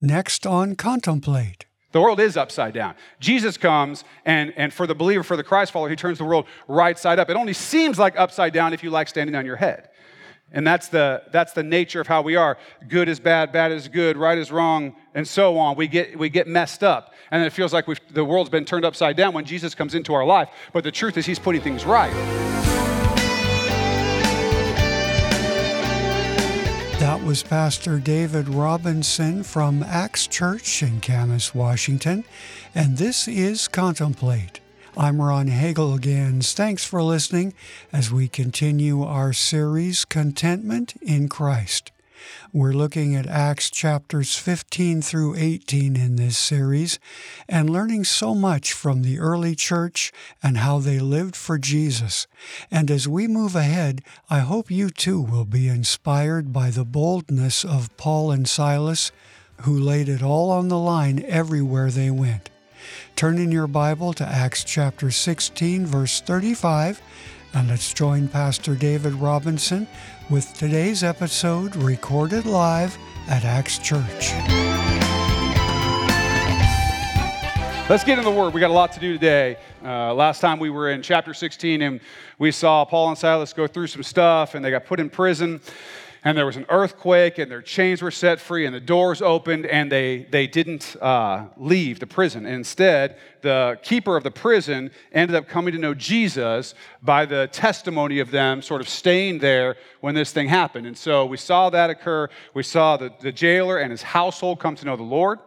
Next on Contemplate. The world is upside down. Jesus comes, and, and for the believer, for the Christ follower, he turns the world right side up. It only seems like upside down if you like standing on your head. And that's the, that's the nature of how we are. Good is bad, bad is good, right is wrong, and so on. We get, we get messed up. And it feels like the world's been turned upside down when Jesus comes into our life. But the truth is, he's putting things right. Was Pastor David Robinson from Axe Church in Camas, Washington. And this is Contemplate. I'm Ron Hagelgans. Thanks for listening as we continue our series, Contentment in Christ. We're looking at Acts chapters 15 through 18 in this series and learning so much from the early church and how they lived for Jesus. And as we move ahead, I hope you too will be inspired by the boldness of Paul and Silas, who laid it all on the line everywhere they went. Turn in your Bible to Acts chapter 16, verse 35, and let's join Pastor David Robinson with today's episode recorded live at Axe Church. Let's get in the Word. We got a lot to do today. Uh, last time we were in chapter 16 and we saw Paul and Silas go through some stuff and they got put in prison and there was an earthquake, and their chains were set free, and the doors opened, and they, they didn't uh, leave the prison. And instead, the keeper of the prison ended up coming to know Jesus by the testimony of them sort of staying there when this thing happened. And so we saw that occur. We saw the, the jailer and his household come to know the Lord.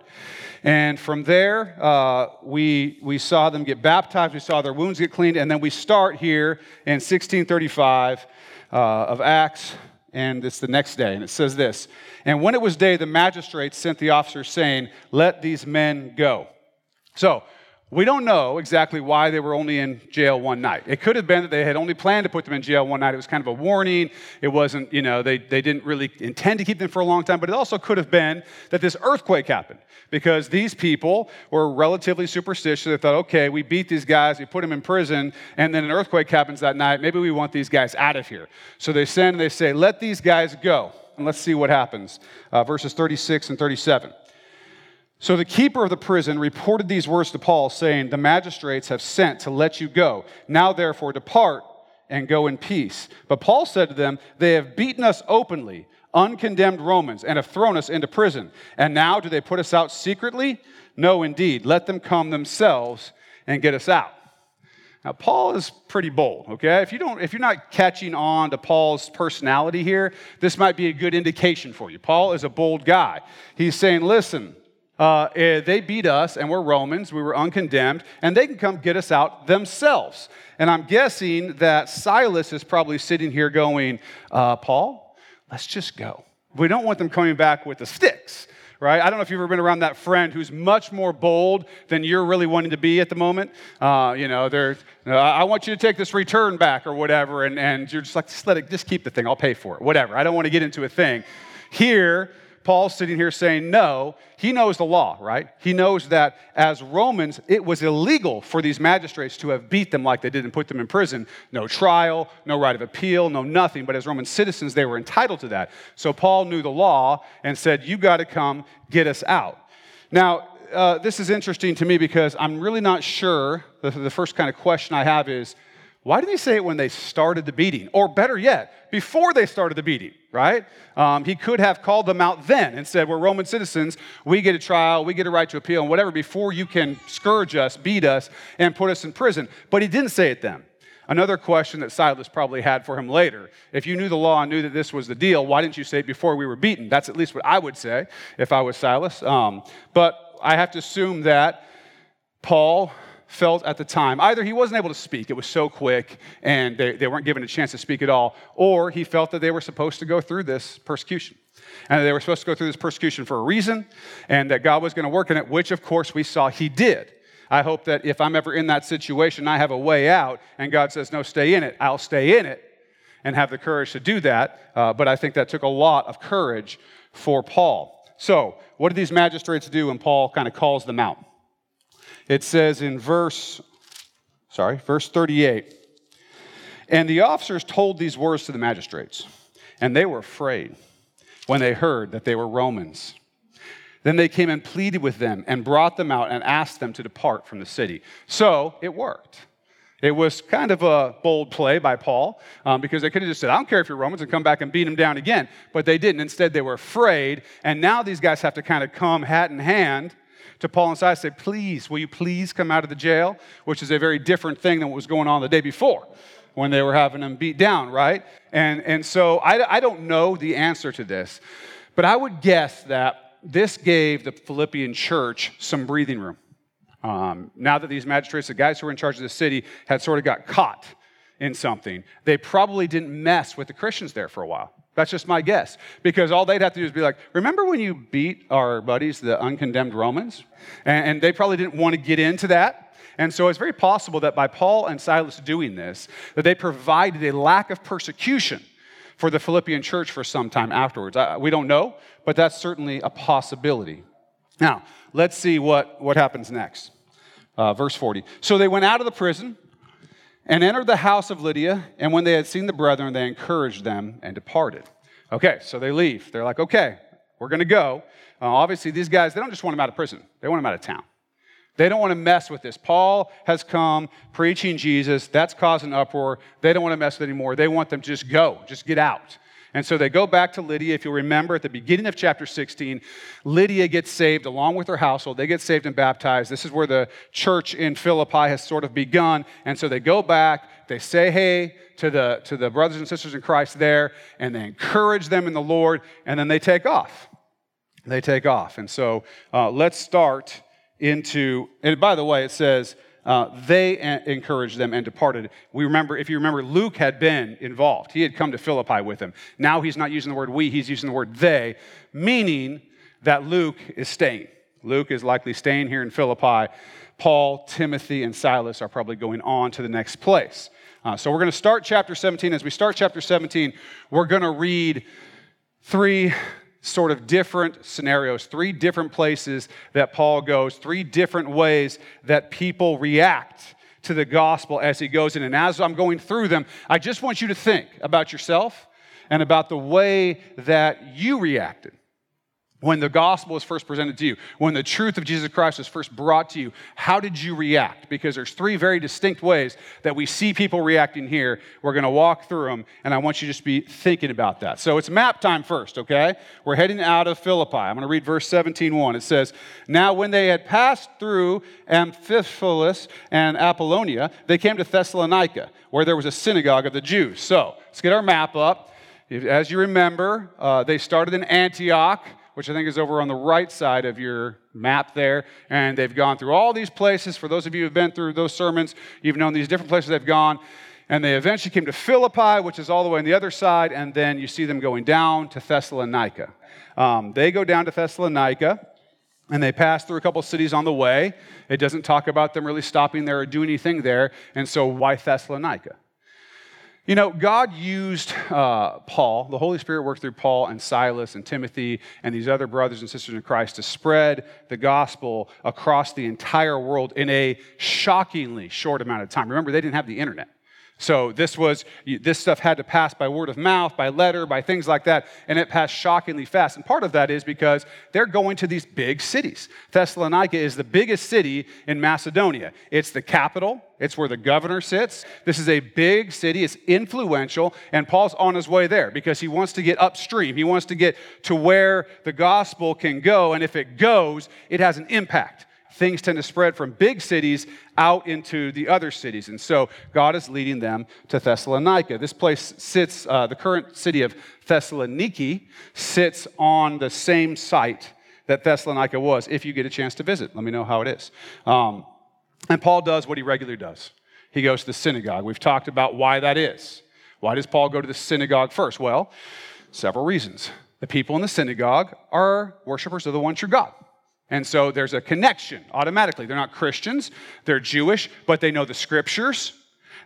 And from there, uh, we, we saw them get baptized, we saw their wounds get cleaned, and then we start here in 1635 uh, of Acts and it's the next day. And it says this And when it was day, the magistrates sent the officers saying, Let these men go. So, we don't know exactly why they were only in jail one night. It could have been that they had only planned to put them in jail one night. It was kind of a warning. It wasn't, you know, they, they didn't really intend to keep them for a long time. But it also could have been that this earthquake happened because these people were relatively superstitious. They thought, okay, we beat these guys, we put them in prison, and then an earthquake happens that night. Maybe we want these guys out of here. So they send and they say, let these guys go. And let's see what happens. Uh, verses 36 and 37. So the keeper of the prison reported these words to Paul, saying, The magistrates have sent to let you go. Now, therefore, depart and go in peace. But Paul said to them, They have beaten us openly, uncondemned Romans, and have thrown us into prison. And now do they put us out secretly? No, indeed. Let them come themselves and get us out. Now, Paul is pretty bold, okay? If, you don't, if you're not catching on to Paul's personality here, this might be a good indication for you. Paul is a bold guy. He's saying, listen, uh, eh, they beat us and we're Romans, we were uncondemned, and they can come get us out themselves. And I'm guessing that Silas is probably sitting here going, uh, Paul, let's just go. We don't want them coming back with the sticks, right? I don't know if you've ever been around that friend who's much more bold than you're really wanting to be at the moment. Uh, you know, they're, I want you to take this return back or whatever, and, and you're just like, just let it, just keep the thing, I'll pay for it, whatever. I don't want to get into a thing. Here, Paul's sitting here saying, no, he knows the law, right? He knows that as Romans, it was illegal for these magistrates to have beat them like they did and put them in prison. No trial, no right of appeal, no nothing. But as Roman citizens, they were entitled to that. So Paul knew the law and said, You got to come get us out. Now, uh, this is interesting to me because I'm really not sure. The, the first kind of question I have is, why did he say it when they started the beating? Or better yet, before they started the beating, right? Um, he could have called them out then and said, We're Roman citizens. We get a trial, we get a right to appeal, and whatever before you can scourge us, beat us, and put us in prison. But he didn't say it then. Another question that Silas probably had for him later. If you knew the law and knew that this was the deal, why didn't you say it before we were beaten? That's at least what I would say if I was Silas. Um, but I have to assume that Paul felt at the time either he wasn't able to speak, it was so quick and they, they weren't given a chance to speak at all, or he felt that they were supposed to go through this persecution. And they were supposed to go through this persecution for a reason, and that God was going to work in it, which of course we saw he did. I hope that if I'm ever in that situation, I have a way out, and God says, No, stay in it, I'll stay in it and have the courage to do that. Uh, but I think that took a lot of courage for Paul. So, what did these magistrates do when Paul kind of calls them out? It says in verse, sorry, verse 38. And the officers told these words to the magistrates, and they were afraid when they heard that they were Romans. Then they came and pleaded with them and brought them out and asked them to depart from the city. So it worked. It was kind of a bold play by Paul um, because they could have just said, I don't care if you're Romans, and come back and beat them down again. But they didn't. Instead, they were afraid. And now these guys have to kind of come hat in hand to Paul and Silas say, Please, will you please come out of the jail? Which is a very different thing than what was going on the day before when they were having them beat down, right? And, and so I, I don't know the answer to this, but I would guess that this gave the Philippian church some breathing room. Um, now that these magistrates, the guys who were in charge of the city, had sort of got caught in something, they probably didn't mess with the Christians there for a while. That's just my guess. Because all they'd have to do is be like, remember when you beat our buddies, the uncondemned Romans? And, and they probably didn't want to get into that. And so it's very possible that by Paul and Silas doing this, that they provided a lack of persecution for the Philippian church for some time afterwards. I, we don't know, but that's certainly a possibility. Now, let's see what, what happens next. Uh, verse 40. So they went out of the prison and entered the house of Lydia, and when they had seen the brethren, they encouraged them and departed. Okay, so they leave. They're like, okay, we're going to go. Uh, obviously, these guys, they don't just want him out of prison, they want him out of town. They don't want to mess with this. Paul has come preaching Jesus. That's causing uproar. They don't want to mess with it anymore. They want them to just go, just get out. And so they go back to Lydia. If you'll remember at the beginning of chapter 16, Lydia gets saved along with her household. They get saved and baptized. This is where the church in Philippi has sort of begun. And so they go back, they say hey to the, to the brothers and sisters in Christ there, and they encourage them in the Lord, and then they take off. They take off. And so uh, let's start into, and by the way, it says, uh, they encouraged them and departed. We remember, if you remember, Luke had been involved. He had come to Philippi with them. Now he's not using the word we, he's using the word they, meaning that Luke is staying. Luke is likely staying here in Philippi. Paul, Timothy, and Silas are probably going on to the next place. Uh, so we're going to start chapter 17. As we start chapter 17, we're going to read three sort of different scenarios, three different places that Paul goes, three different ways that people react to the gospel as he goes in. And as I'm going through them, I just want you to think about yourself and about the way that you reacted when the gospel was first presented to you, when the truth of Jesus Christ was first brought to you, how did you react? Because there's three very distinct ways that we see people reacting here. We're going to walk through them, and I want you to just be thinking about that. So it's map time first, okay? We're heading out of Philippi. I'm going to read verse 17:1. It says, "Now when they had passed through Amphipolis and Apollonia, they came to Thessalonica, where there was a synagogue of the Jews." So let's get our map up. As you remember, uh, they started in Antioch which I think is over on the right side of your map there. And they've gone through all these places. For those of you who've been through those sermons, you've known these different places they've gone. And they eventually came to Philippi, which is all the way on the other side. And then you see them going down to Thessalonica. Um, they go down to Thessalonica. And they pass through a couple cities on the way. It doesn't talk about them really stopping there or doing anything there. And so, why Thessalonica? You know, God used uh, Paul, the Holy Spirit worked through Paul and Silas and Timothy and these other brothers and sisters in Christ to spread the gospel across the entire world in a shockingly short amount of time. Remember, they didn't have the internet. So this was this stuff had to pass by word of mouth, by letter, by things like that, and it passed shockingly fast. And part of that is because they're going to these big cities. Thessalonica is the biggest city in Macedonia. It's the capital. It's where the governor sits. This is a big city. It's influential, and Paul's on his way there because he wants to get upstream. He wants to get to where the gospel can go, and if it goes, it has an impact things tend to spread from big cities out into the other cities. And so God is leading them to Thessalonica. This place sits, uh, the current city of Thessaloniki sits on the same site that Thessalonica was, if you get a chance to visit. Let me know how it is. Um, and Paul does what he regularly does he goes to the synagogue. We've talked about why that is. Why does Paul go to the synagogue first? Well, several reasons. The people in the synagogue are worshipers of the one true God. And so there's a connection automatically. They're not Christians, they're Jewish, but they know the scriptures.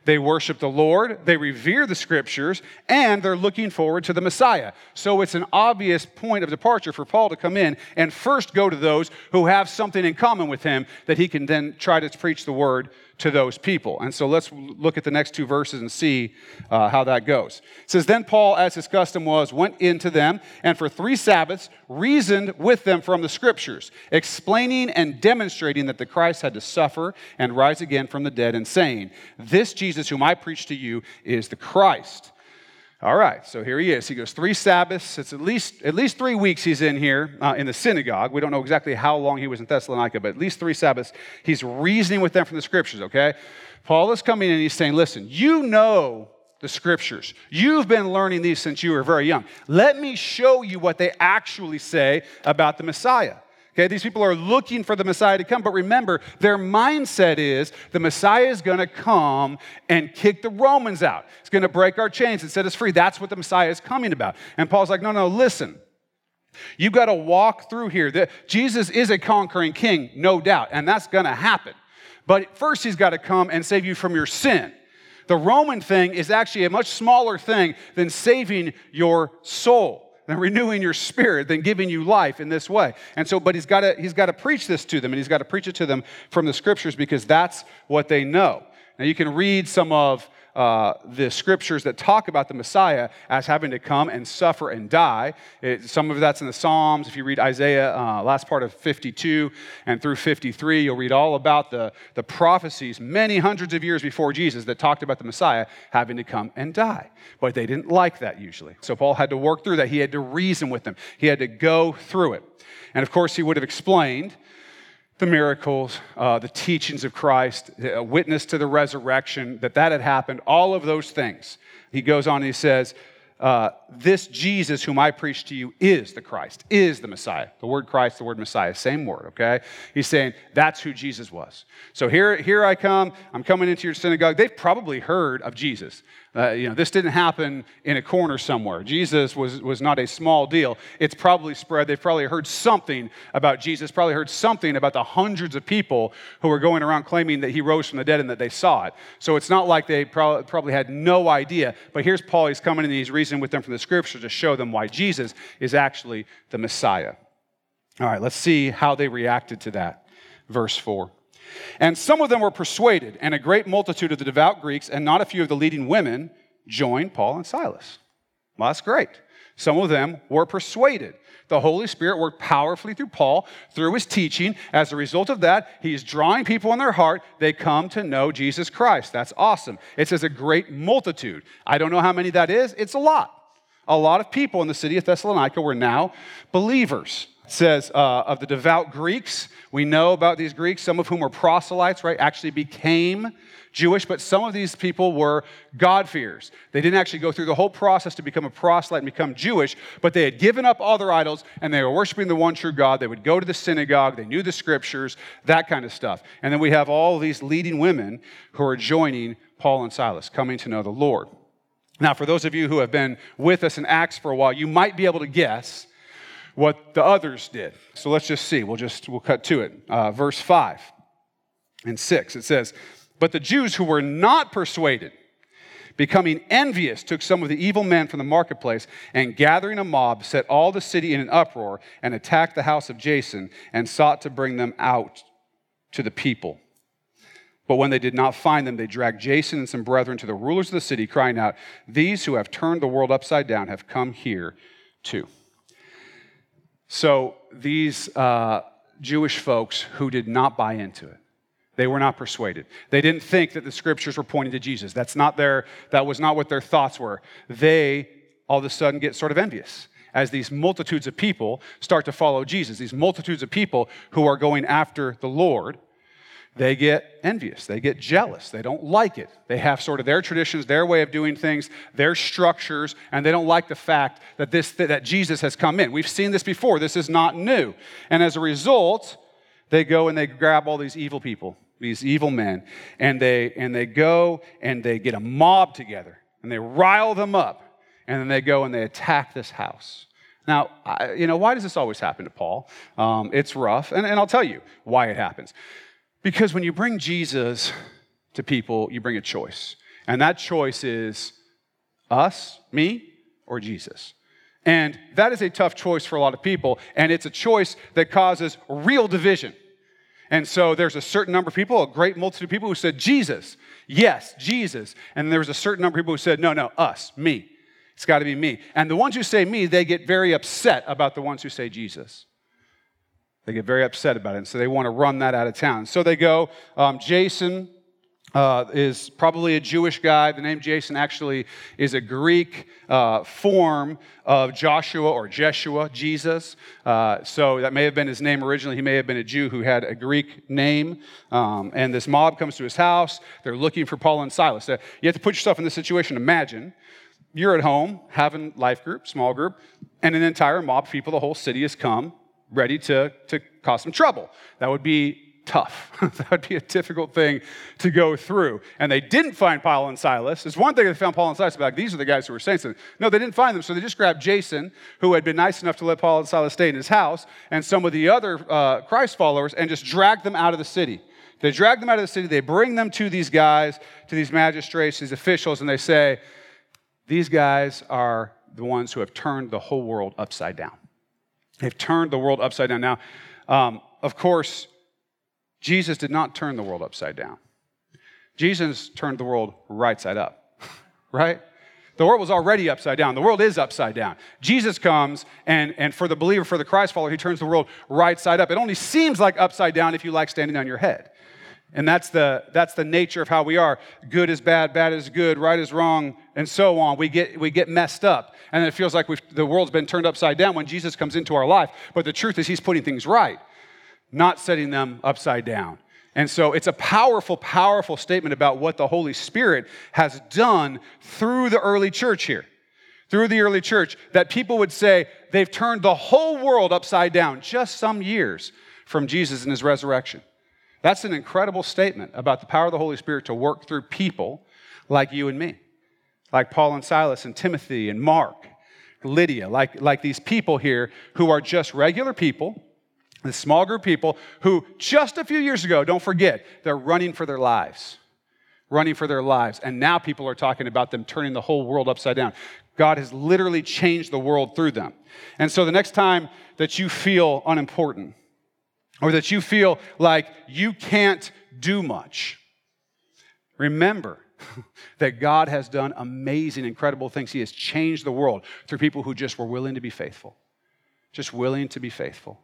They worship the Lord, they revere the scriptures, and they're looking forward to the Messiah. So it's an obvious point of departure for Paul to come in and first go to those who have something in common with him that he can then try to preach the word to those people. And so let's look at the next two verses and see uh, how that goes. It says, Then Paul, as his custom was, went into them and for three Sabbaths reasoned with them from the scriptures, explaining and demonstrating that the Christ had to suffer and rise again from the dead, and saying, This Jesus whom I preach to you is the Christ. All right, so here he is. He goes three Sabbaths. It's at least at least three weeks he's in here uh, in the synagogue. We don't know exactly how long he was in Thessalonica, but at least three Sabbaths. He's reasoning with them from the scriptures. Okay, Paul is coming in and he's saying, "Listen, you know the scriptures. You've been learning these since you were very young. Let me show you what they actually say about the Messiah." Okay, these people are looking for the Messiah to come, but remember, their mindset is the Messiah is going to come and kick the Romans out. It's going to break our chains and set us free. That's what the Messiah is coming about. And Paul's like, no, no, listen. You've got to walk through here. The, Jesus is a conquering king, no doubt, and that's going to happen. But first, he's got to come and save you from your sin. The Roman thing is actually a much smaller thing than saving your soul than renewing your spirit, than giving you life in this way. And so, but he's got to he's got to preach this to them, and he's got to preach it to them from the scriptures because that's what they know. Now you can read some of uh, the scriptures that talk about the Messiah as having to come and suffer and die. It, some of that's in the Psalms. If you read Isaiah, uh, last part of 52 and through 53, you'll read all about the, the prophecies many hundreds of years before Jesus that talked about the Messiah having to come and die. But they didn't like that usually. So Paul had to work through that. He had to reason with them, he had to go through it. And of course, he would have explained the miracles, uh, the teachings of Christ, a witness to the resurrection, that that had happened, all of those things. He goes on and he says, uh, This Jesus whom I preach to you is the Christ, is the Messiah. The word Christ, the word Messiah, same word, okay? He's saying that's who Jesus was. So here, here I come, I'm coming into your synagogue. They've probably heard of Jesus. Uh, you know, this didn't happen in a corner somewhere. Jesus was, was not a small deal. It's probably spread. They've probably heard something about Jesus, probably heard something about the hundreds of people who were going around claiming that he rose from the dead and that they saw it. So it's not like they pro- probably had no idea. But here's Paul. He's coming and he's reasoning with them from the scripture to show them why Jesus is actually the Messiah. All right, let's see how they reacted to that. Verse 4. And some of them were persuaded, and a great multitude of the devout Greeks and not a few of the leading women joined Paul and Silas. Well, that's great. Some of them were persuaded. The Holy Spirit worked powerfully through Paul, through his teaching. As a result of that, he's drawing people in their heart. They come to know Jesus Christ. That's awesome. It says a great multitude. I don't know how many that is. It's a lot. A lot of people in the city of Thessalonica were now believers. Says uh, of the devout Greeks, we know about these Greeks, some of whom were proselytes, right? Actually became Jewish, but some of these people were God-fears. They didn't actually go through the whole process to become a proselyte and become Jewish, but they had given up all their idols and they were worshiping the one true God. They would go to the synagogue, they knew the scriptures, that kind of stuff. And then we have all these leading women who are joining Paul and Silas, coming to know the Lord. Now, for those of you who have been with us in Acts for a while, you might be able to guess what the others did. So let's just see. We'll just we'll cut to it. Uh, verse five and six. It says, "But the Jews who were not persuaded." becoming envious, took some of the evil men from the marketplace and gathering a mob, set all the city in an uproar and attacked the house of Jason and sought to bring them out to the people. But when they did not find them, they dragged Jason and some brethren to the rulers of the city, crying out, These who have turned the world upside down have come here too. So these uh, Jewish folks who did not buy into it, they were not persuaded. They didn't think that the scriptures were pointing to Jesus. That's not their, that was not what their thoughts were. They all of a sudden get sort of envious as these multitudes of people start to follow Jesus, these multitudes of people who are going after the Lord they get envious. They get jealous. They don't like it. They have sort of their traditions, their way of doing things, their structures, and they don't like the fact that, this, that Jesus has come in. We've seen this before. This is not new. And as a result, they go and they grab all these evil people, these evil men, and they, and they go and they get a mob together and they rile them up, and then they go and they attack this house. Now, I, you know, why does this always happen to Paul? Um, it's rough, and, and I'll tell you why it happens. Because when you bring Jesus to people, you bring a choice. And that choice is us, me, or Jesus. And that is a tough choice for a lot of people. And it's a choice that causes real division. And so there's a certain number of people, a great multitude of people who said, Jesus. Yes, Jesus. And there was a certain number of people who said, no, no, us, me. It's got to be me. And the ones who say me, they get very upset about the ones who say Jesus. They get very upset about it. And so they want to run that out of town. So they go, um, Jason uh, is probably a Jewish guy. The name Jason actually is a Greek uh, form of Joshua or Jeshua, Jesus. Uh, so that may have been his name originally. He may have been a Jew who had a Greek name. Um, and this mob comes to his house. They're looking for Paul and Silas. Uh, you have to put yourself in this situation. Imagine you're at home having life group, small group, and an entire mob of people, the whole city has come ready to, to cause some trouble. That would be tough. that would be a difficult thing to go through. And they didn't find Paul and Silas. It's one thing they found Paul and Silas, like, these are the guys who were saints. No, they didn't find them, so they just grabbed Jason, who had been nice enough to let Paul and Silas stay in his house, and some of the other uh, Christ followers, and just dragged them out of the city. They drag them out of the city, they bring them to these guys, to these magistrates, these officials, and they say, These guys are the ones who have turned the whole world upside down. They've turned the world upside down. Now, um, of course, Jesus did not turn the world upside down. Jesus turned the world right side up, right? The world was already upside down. The world is upside down. Jesus comes, and, and for the believer, for the Christ follower, he turns the world right side up. It only seems like upside down if you like standing on your head. And that's the, that's the nature of how we are. Good is bad, bad is good, right is wrong, and so on. We get, we get messed up. And it feels like the world's been turned upside down when Jesus comes into our life. But the truth is, he's putting things right not setting them upside down. And so it's a powerful, powerful statement about what the Holy Spirit has done through the early church here. Through the early church, that people would say they've turned the whole world upside down just some years from Jesus and his resurrection. That's an incredible statement about the power of the Holy Spirit to work through people like you and me, like Paul and Silas and Timothy and Mark, Lydia, like, like these people here who are just regular people this small group of people who just a few years ago, don't forget, they're running for their lives. Running for their lives. And now people are talking about them turning the whole world upside down. God has literally changed the world through them. And so the next time that you feel unimportant or that you feel like you can't do much, remember that God has done amazing, incredible things. He has changed the world through people who just were willing to be faithful. Just willing to be faithful.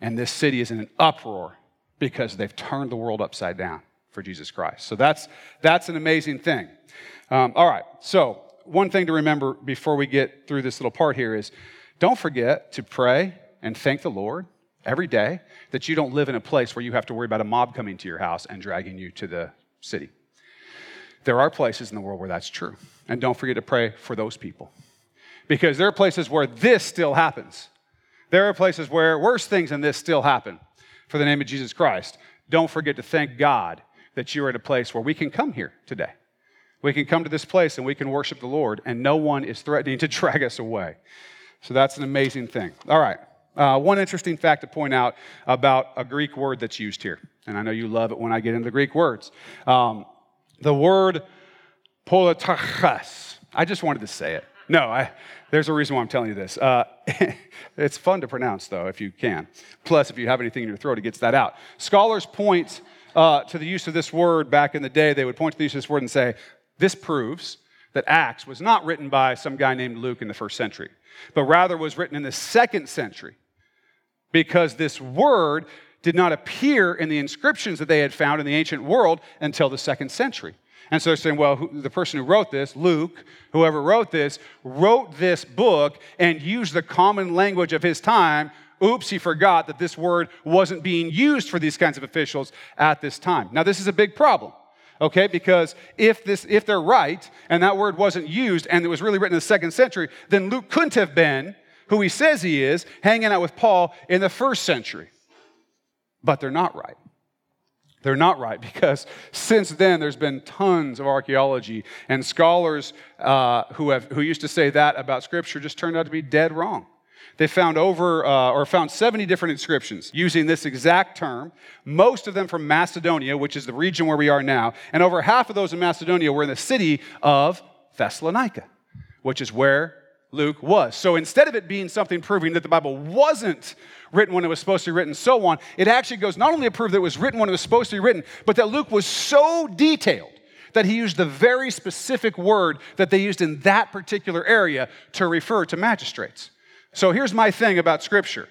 And this city is in an uproar because they've turned the world upside down for Jesus Christ. So that's, that's an amazing thing. Um, all right, so one thing to remember before we get through this little part here is don't forget to pray and thank the Lord every day that you don't live in a place where you have to worry about a mob coming to your house and dragging you to the city. There are places in the world where that's true. And don't forget to pray for those people. Because there are places where this still happens. There are places where worse things than this still happen for the name of Jesus Christ. Don't forget to thank God that you're at a place where we can come here today. We can come to this place and we can worship the Lord, and no one is threatening to drag us away. So that's an amazing thing. All right. Uh, one interesting fact to point out about a Greek word that's used here, and I know you love it when I get into Greek words. Um, the word politarchas. I just wanted to say it. No, I, there's a reason why I'm telling you this. Uh, it's fun to pronounce, though, if you can. Plus, if you have anything in your throat, it gets that out. Scholars point uh, to the use of this word back in the day. They would point to the use of this word and say, this proves that Acts was not written by some guy named Luke in the first century, but rather was written in the second century because this word did not appear in the inscriptions that they had found in the ancient world until the second century. And so they're saying, well, who, the person who wrote this, Luke, whoever wrote this, wrote this book and used the common language of his time. Oops, he forgot that this word wasn't being used for these kinds of officials at this time. Now, this is a big problem okay? Because if this if they're right and that word wasn't used and it was really written in the second century then luke couldn't have been who he says he is hanging out with paul in the first century. But they're not right. They're not right because since then there's been tons of archaeology and scholars uh, who, have, who used to say that about Scripture just turned out to be dead wrong. They found over uh, or found 70 different inscriptions using this exact term, most of them from Macedonia, which is the region where we are now, and over half of those in Macedonia were in the city of Thessalonica, which is where Luke was. So instead of it being something proving that the Bible wasn't written when it was supposed to be written, so on, it actually goes not only to prove that it was written when it was supposed to be written, but that Luke was so detailed that he used the very specific word that they used in that particular area to refer to magistrates. So here's my thing about Scripture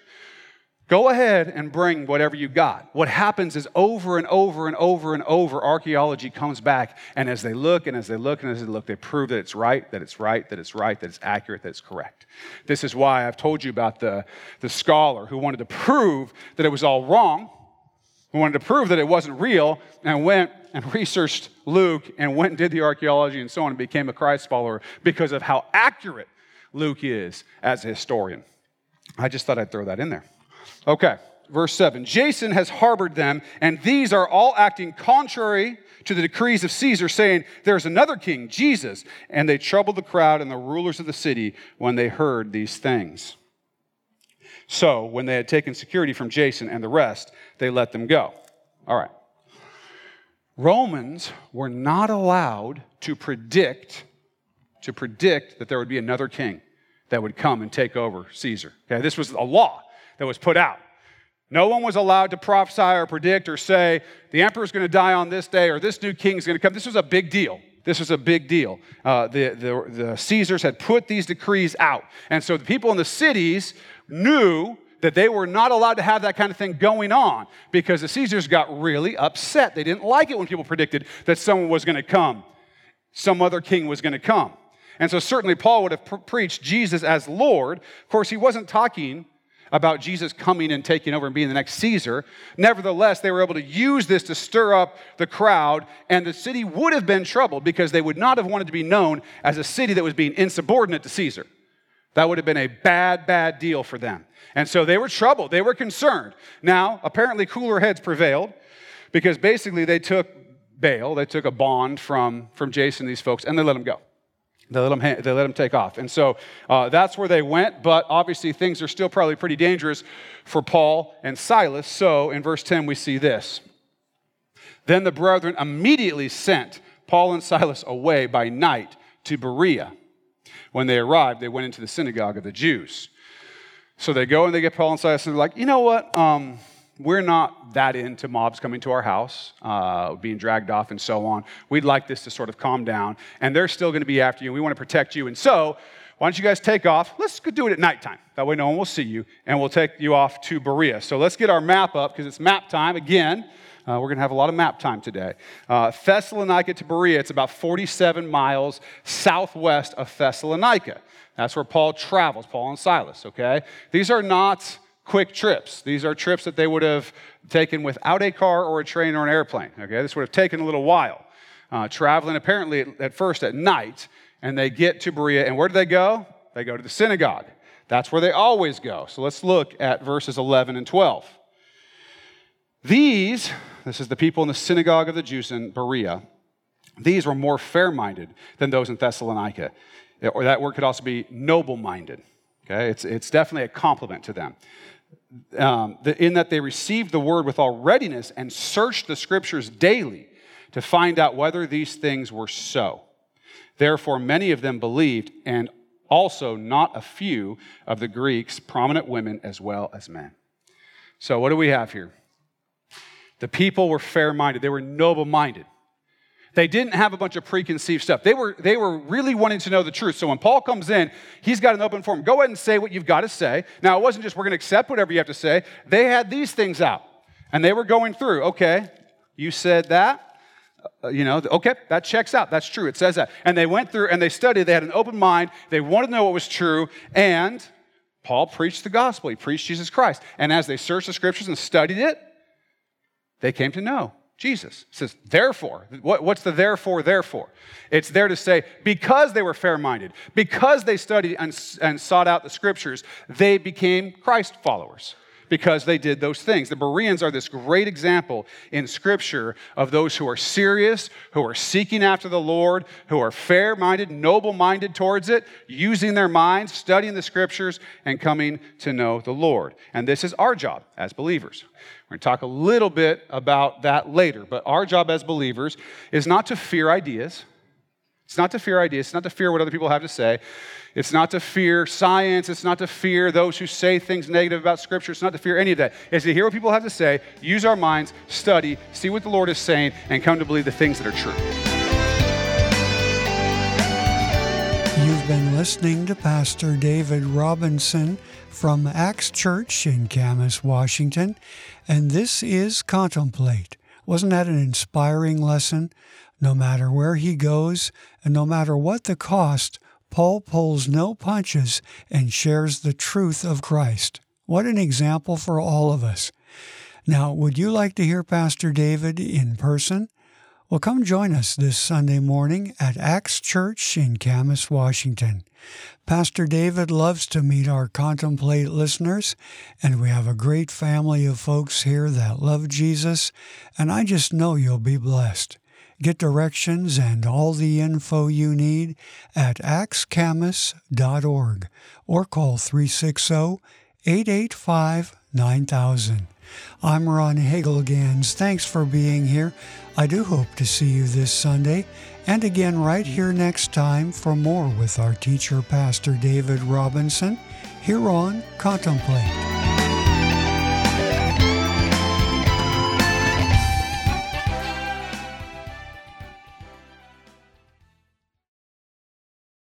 Go ahead and bring whatever you got. What happens is over and over and over and over, archaeology comes back, and as they look and as they look and as they look, they prove that it's right, that it's right, that it's right, that it's accurate, that it's correct. This is why I've told you about the, the scholar who wanted to prove that it was all wrong, who wanted to prove that it wasn't real, and went and researched Luke and went and did the archaeology and so on and became a Christ follower because of how accurate Luke is as a historian. I just thought I'd throw that in there. Okay, verse 7 Jason has harbored them, and these are all acting contrary to the decrees of Caesar, saying, There's another king, Jesus. And they troubled the crowd and the rulers of the city when they heard these things. So, when they had taken security from Jason and the rest, they let them go. All right. Romans were not allowed to predict to predict that there would be another king that would come and take over Caesar. Okay, this was a law that was put out. No one was allowed to prophesy or predict or say, the emperor's going to die on this day or this new king's going to come. This was a big deal. This was a big deal. Uh, the, the, the Caesars had put these decrees out. And so the people in the cities knew that they were not allowed to have that kind of thing going on because the Caesars got really upset. They didn't like it when people predicted that someone was going to come, some other king was going to come. And so certainly Paul would have pre- preached Jesus as Lord. Of course, he wasn't talking about Jesus coming and taking over and being the next Caesar. Nevertheless, they were able to use this to stir up the crowd, and the city would have been troubled because they would not have wanted to be known as a city that was being insubordinate to Caesar. That would have been a bad, bad deal for them. And so they were troubled, they were concerned. Now, apparently, cooler heads prevailed because basically they took bail, they took a bond from, from Jason, these folks, and they let him go. They let them, they let them take off. And so uh, that's where they went, but obviously things are still probably pretty dangerous for Paul and Silas. So in verse 10, we see this. Then the brethren immediately sent Paul and Silas away by night to Berea. When they arrived, they went into the synagogue of the Jews. So they go and they get Paul and Silas, and they're like, you know what? Um, we're not that into mobs coming to our house, uh, being dragged off, and so on. We'd like this to sort of calm down, and they're still going to be after you, and we want to protect you. And so, why don't you guys take off? Let's do it at nighttime. That way, no one will see you, and we'll take you off to Berea. So, let's get our map up because it's map time again. Uh, we're going to have a lot of map time today. Uh, Thessalonica to Berea, it's about 47 miles southwest of Thessalonica. That's where Paul travels, Paul and Silas, okay? These are not quick trips. These are trips that they would have taken without a car or a train or an airplane. Okay, this would have taken a little while. Uh, traveling apparently at first at night, and they get to Berea, and where do they go? They go to the synagogue. That's where they always go. So let's look at verses 11 and 12. These, this is the people in the synagogue of the Jews in Berea, these were more fair minded than those in Thessalonica. Or that word could also be noble minded. Okay, it's, it's definitely a compliment to them um, in that they received the word with all readiness and searched the scriptures daily to find out whether these things were so. Therefore, many of them believed, and also not a few of the Greeks, prominent women as well as men. So, what do we have here? The people were fair minded, they were noble minded. They didn't have a bunch of preconceived stuff. They were, they were really wanting to know the truth. So when Paul comes in, he's got an open forum. Go ahead and say what you've got to say. Now, it wasn't just we're going to accept whatever you have to say. They had these things out, and they were going through. Okay, you said that. Uh, you know, okay, that checks out. That's true. It says that. And they went through and they studied. They had an open mind. They wanted to know what was true. And Paul preached the gospel. He preached Jesus Christ. And as they searched the scriptures and studied it, they came to know Jesus. Says, therefore. What, what's the therefore, therefore? It's there to say, because they were fair minded, because they studied and, and sought out the scriptures, they became Christ followers because they did those things. The Bereans are this great example in Scripture of those who are serious, who are seeking after the Lord, who are fair minded, noble minded towards it, using their minds, studying the Scriptures, and coming to know the Lord. And this is our job as believers. We're going to talk a little bit about that later, but our job as believers is not to fear ideas. It's not to fear ideas. It's not to fear what other people have to say. It's not to fear science. It's not to fear those who say things negative about Scripture. It's not to fear any of that. It's to hear what people have to say, use our minds, study, see what the Lord is saying, and come to believe the things that are true. You've been listening to Pastor David Robinson from Axe Church in Camas, Washington, and this is Contemplate. Wasn't that an inspiring lesson? No matter where he goes, and no matter what the cost, Paul pulls no punches and shares the truth of Christ. What an example for all of us. Now, would you like to hear Pastor David in person? Well, come join us this Sunday morning at Axe Church in Camas, Washington. Pastor David loves to meet our Contemplate listeners, and we have a great family of folks here that love Jesus, and I just know you'll be blessed. Get directions and all the info you need at axcamus.org or call 360 885 9000. I'm Ron Hagelgans. Thanks for being here. I do hope to see you this Sunday and again right here next time for more with our teacher, Pastor David Robinson, here on Contemplate.